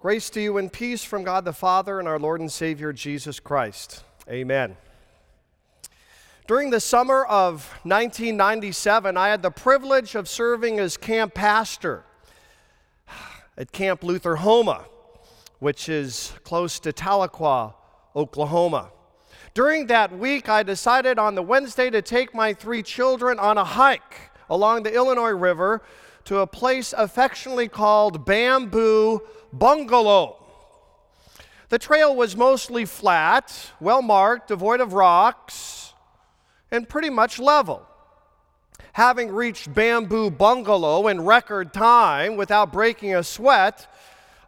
Grace to you and peace from God the Father and our Lord and Savior Jesus Christ. Amen. During the summer of 1997, I had the privilege of serving as camp pastor at Camp Lutherhoma, which is close to Tahlequah, Oklahoma. During that week, I decided on the Wednesday to take my three children on a hike along the Illinois River to a place affectionately called Bamboo Bungalow. The trail was mostly flat, well marked, devoid of rocks, and pretty much level. Having reached Bamboo Bungalow in record time without breaking a sweat,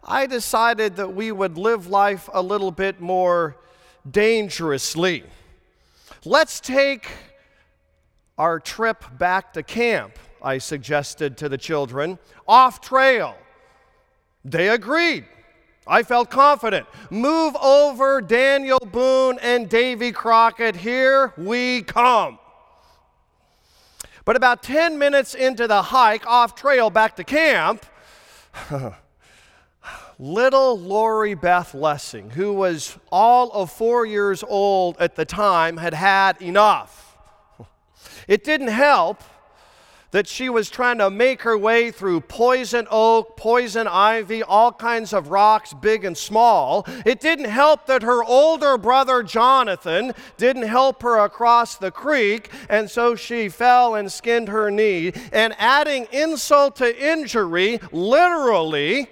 I decided that we would live life a little bit more dangerously. Let's take our trip back to camp, I suggested to the children, off trail they agreed. I felt confident. Move over Daniel Boone and Davy Crockett. Here we come. But about 10 minutes into the hike off trail back to camp, little Lori Beth Lessing, who was all of four years old at the time, had had enough. It didn't help that she was trying to make her way through poison oak, poison ivy, all kinds of rocks, big and small. It didn't help that her older brother Jonathan didn't help her across the creek, and so she fell and skinned her knee. And adding insult to injury, literally,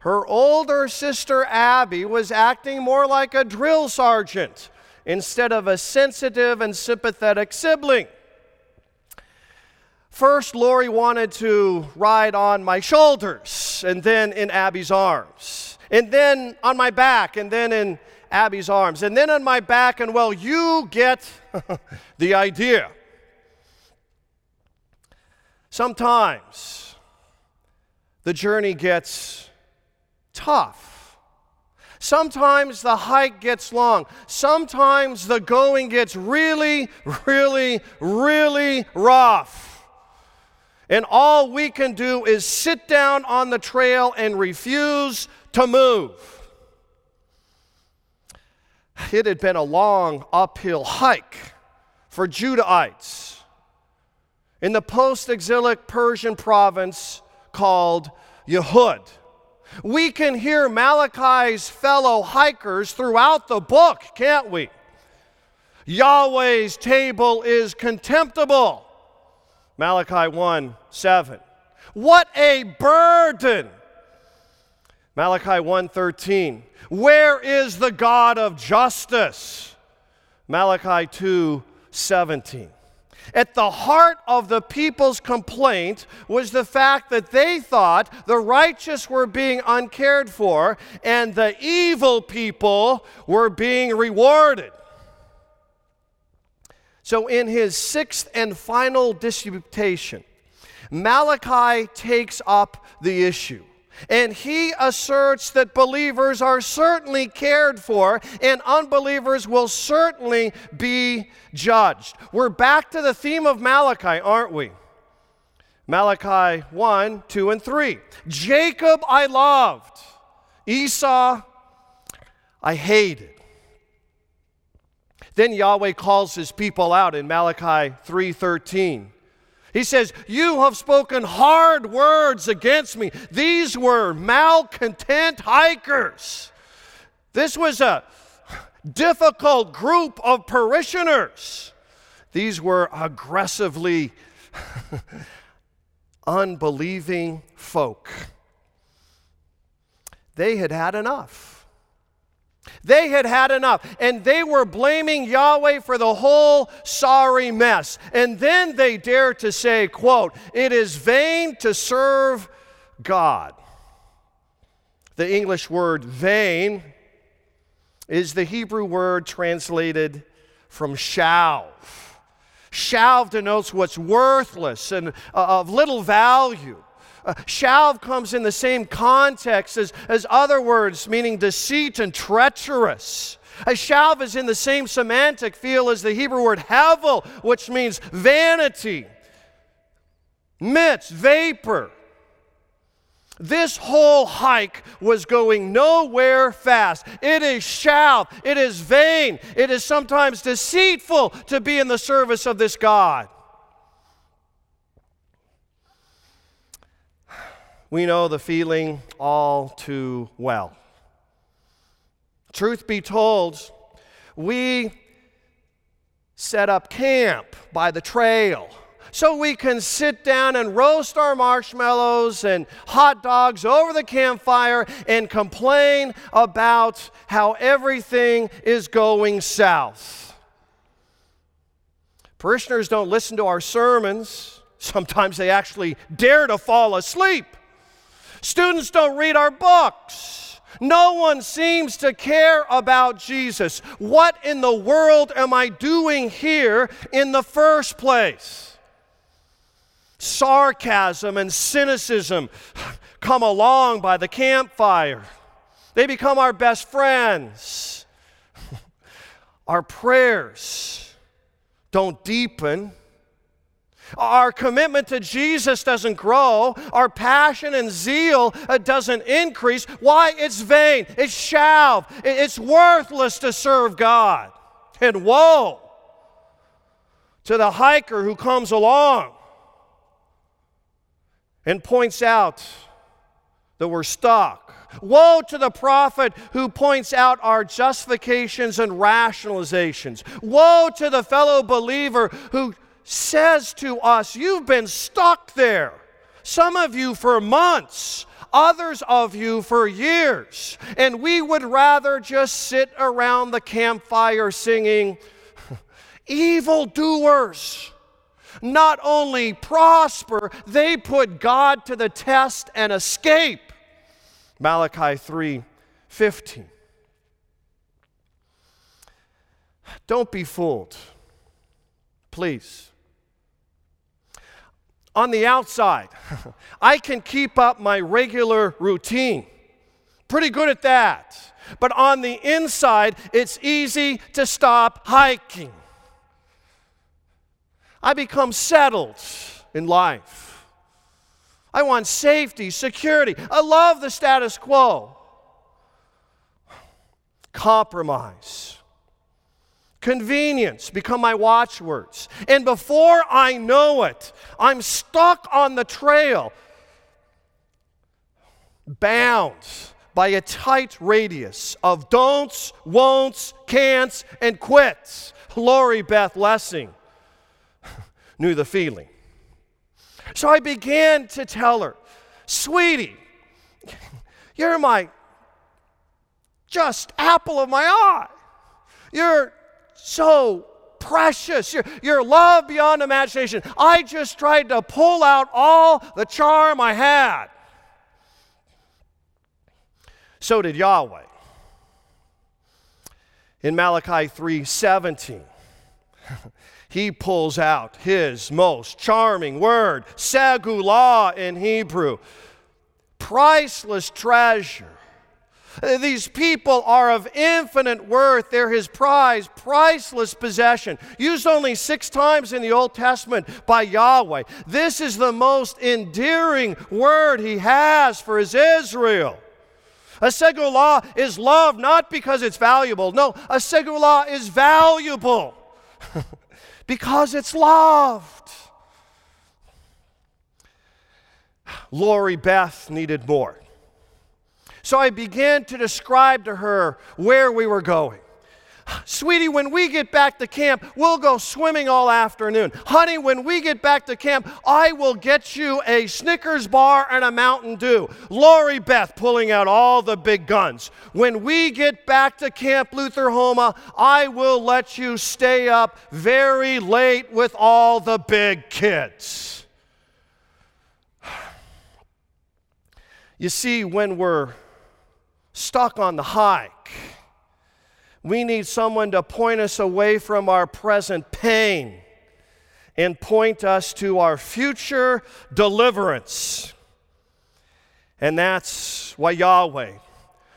her older sister Abby was acting more like a drill sergeant instead of a sensitive and sympathetic sibling. First, Lori wanted to ride on my shoulders, and then in Abby's arms, and then on my back, and then in Abby's arms, and then on my back, and well, you get the idea. Sometimes the journey gets tough. Sometimes the hike gets long. Sometimes the going gets really, really, really rough. And all we can do is sit down on the trail and refuse to move. It had been a long uphill hike for Judahites in the post exilic Persian province called Yehud. We can hear Malachi's fellow hikers throughout the book, can't we? Yahweh's table is contemptible. Malachi 1 7. What a burden! Malachi 1:13. Where is the God of justice? Malachi 2:17. At the heart of the people's complaint was the fact that they thought the righteous were being uncared for and the evil people were being rewarded. So, in his sixth and final disputation, Malachi takes up the issue. And he asserts that believers are certainly cared for and unbelievers will certainly be judged. We're back to the theme of Malachi, aren't we? Malachi 1, 2, and 3. Jacob I loved, Esau I hated. Then Yahweh calls his people out in Malachi 3:13. He says, "You have spoken hard words against me." These were malcontent hikers. This was a difficult group of parishioners. These were aggressively unbelieving folk. They had had enough. They had had enough, and they were blaming Yahweh for the whole sorry mess. And then they dare to say, quote, "It is vain to serve God." The English word vain is the Hebrew word translated from shalv. Shalv denotes what's worthless and uh, of little value. Uh, shalv comes in the same context as, as other words, meaning deceit and treacherous. A shalv is in the same semantic feel as the Hebrew word hevel, which means vanity, mist, vapor. This whole hike was going nowhere fast. It is shallow. It is vain. It is sometimes deceitful to be in the service of this God. We know the feeling all too well. Truth be told, we set up camp by the trail so we can sit down and roast our marshmallows and hot dogs over the campfire and complain about how everything is going south. Parishioners don't listen to our sermons. Sometimes they actually dare to fall asleep. Students don't read our books. No one seems to care about Jesus. What in the world am I doing here in the first place? Sarcasm and cynicism come along by the campfire. They become our best friends. Our prayers don't deepen our commitment to Jesus doesn't grow. Our passion and zeal uh, doesn't increase. Why? It's vain. It's shallow. It's worthless to serve God. And woe to the hiker who comes along and points out that we're stuck. Woe to the prophet who points out our justifications and rationalizations. Woe to the fellow believer who says to us, You've been stuck there. Some of you for months, others of you for years. And we would rather just sit around the campfire singing, Evil doers not only prosper, they put God to the test and escape. Malachi 3 15. Don't be fooled. Please on the outside, I can keep up my regular routine. Pretty good at that. But on the inside, it's easy to stop hiking. I become settled in life. I want safety, security. I love the status quo. Compromise convenience become my watchwords. And before I know it, I'm stuck on the trail, bound by a tight radius of don'ts, won'ts, can'ts, and quits. Lori Beth Lessing knew the feeling. So I began to tell her, sweetie, you're my just apple of my eye. You're so precious. Your, your love beyond imagination. I just tried to pull out all the charm I had. So did Yahweh. In Malachi 3:17, he pulls out his most charming word, segulah in Hebrew, priceless treasure these people are of infinite worth. They're his prize, priceless possession. Used only six times in the Old Testament by Yahweh. This is the most endearing word he has for his Israel. A segulah is loved not because it's valuable. No, a segulah is valuable because it's loved. Lori Beth needed more. So I began to describe to her where we were going. Sweetie, when we get back to camp, we'll go swimming all afternoon. Honey, when we get back to camp, I will get you a Snickers bar and a Mountain Dew. Lori Beth pulling out all the big guns. When we get back to Camp Lutherhoma, I will let you stay up very late with all the big kids. You see, when we're stuck on the hike. We need someone to point us away from our present pain and point us to our future deliverance. And that's why Yahweh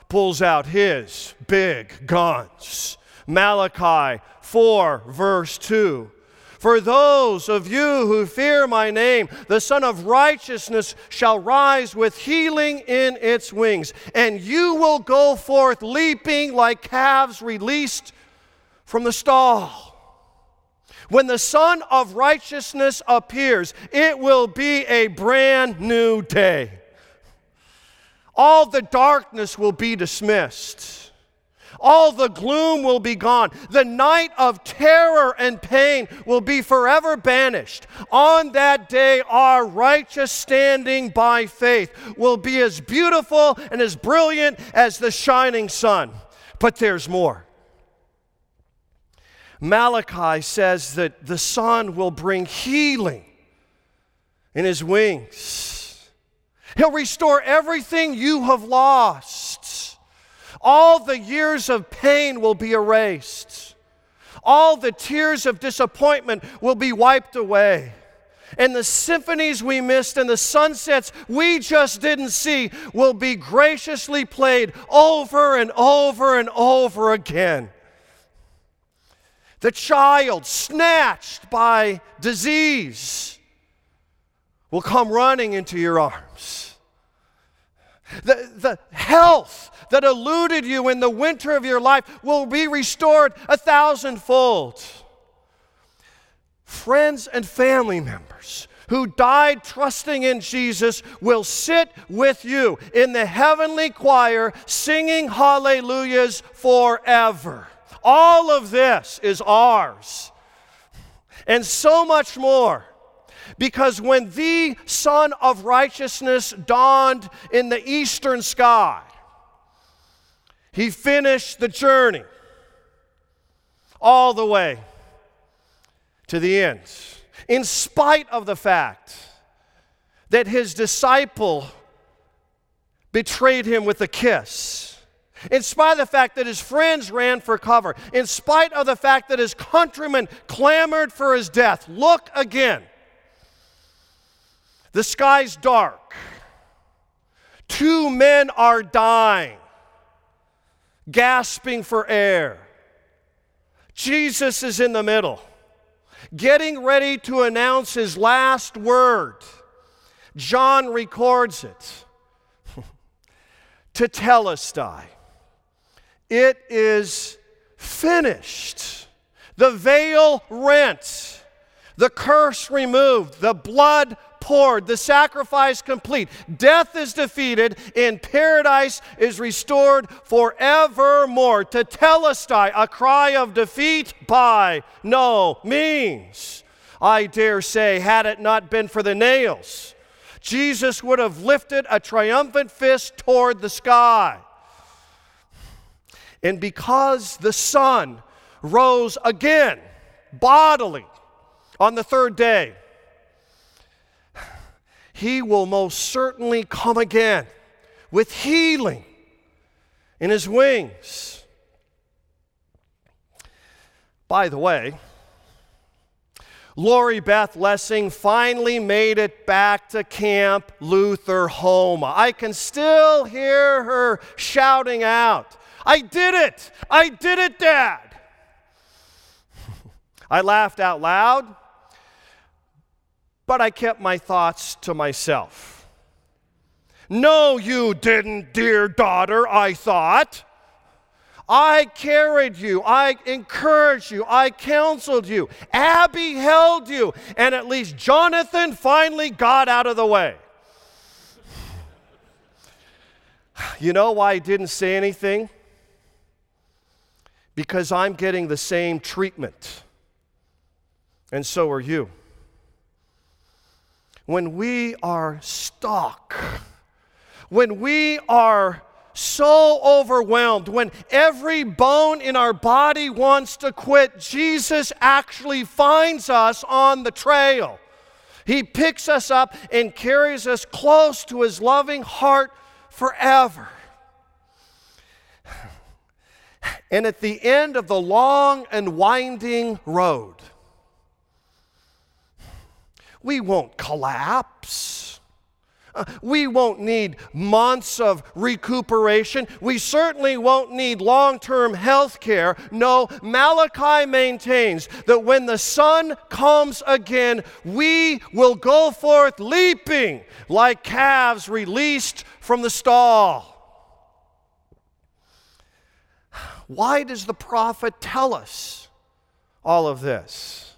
pulls out his big guns. Malachi 4, verse 2 For those of you who fear my name, the Son of Righteousness shall rise with healing in its wings, and you will go forth leaping like calves released from the stall. When the Son of Righteousness appears, it will be a brand new day. All the darkness will be dismissed. All the gloom will be gone. The night of terror and pain will be forever banished. On that day, our righteous standing by faith will be as beautiful and as brilliant as the shining sun. But there's more. Malachi says that the sun will bring healing in his wings. He'll restore everything you have lost. All the years of pain will be erased. All the tears of disappointment will be wiped away. And the symphonies we missed and the sunsets we just didn't see will be graciously played over and over and over again. The child snatched by disease will come running into your arms. The, the health that eluded you in the winter of your life will be restored a thousandfold. Friends and family members who died trusting in Jesus will sit with you in the heavenly choir singing hallelujahs forever. All of this is ours. And so much more. Because when the Son of Righteousness dawned in the eastern sky, he finished the journey all the way to the end, in spite of the fact that his disciple betrayed him with a kiss. In spite of the fact that his friends ran for cover, in spite of the fact that his countrymen clamored for his death, look again. The sky's dark. Two men are dying gasping for air. Jesus is in the middle, getting ready to announce his last word. John records it. Tetelestai. It is finished. The veil rent, the curse removed, the blood poured, the sacrifice complete. Death is defeated, and paradise is restored forevermore. Tetelestai, a cry of defeat by no means. I dare say, had it not been for the nails, Jesus would have lifted a triumphant fist toward the sky. And because the sun rose again bodily on the third day, he will most certainly come again with healing in his wings. By the way, Lori Beth Lessing finally made it back to Camp Lutherhoma. I can still hear her shouting out, I did it! I did it, Dad! I laughed out loud but I kept my thoughts to myself. No, you didn't, dear daughter, I thought. I carried you, I encouraged you, I counseled you. Abby held you, and at least Jonathan finally got out of the way. You know why I didn't say anything? Because I'm getting the same treatment, and so are you when we are stuck, when we are so overwhelmed, when every bone in our body wants to quit, Jesus actually finds us on the trail. He picks us up and carries us close to his loving heart forever. And at the end of the long and winding road, we won't collapse. Uh, we won't need months of recuperation. We certainly won't need long term health care. No, Malachi maintains that when the sun comes again, we will go forth leaping like calves released from the stall. Why does the prophet tell us all of this?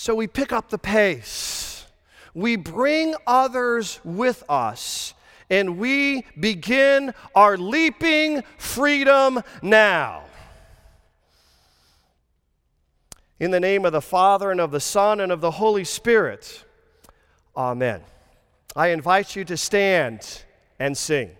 So we pick up the pace we bring others with us and we begin our leaping freedom now. In the name of the Father and of the Son and of the Holy Spirit, Amen. I invite you to stand and sing.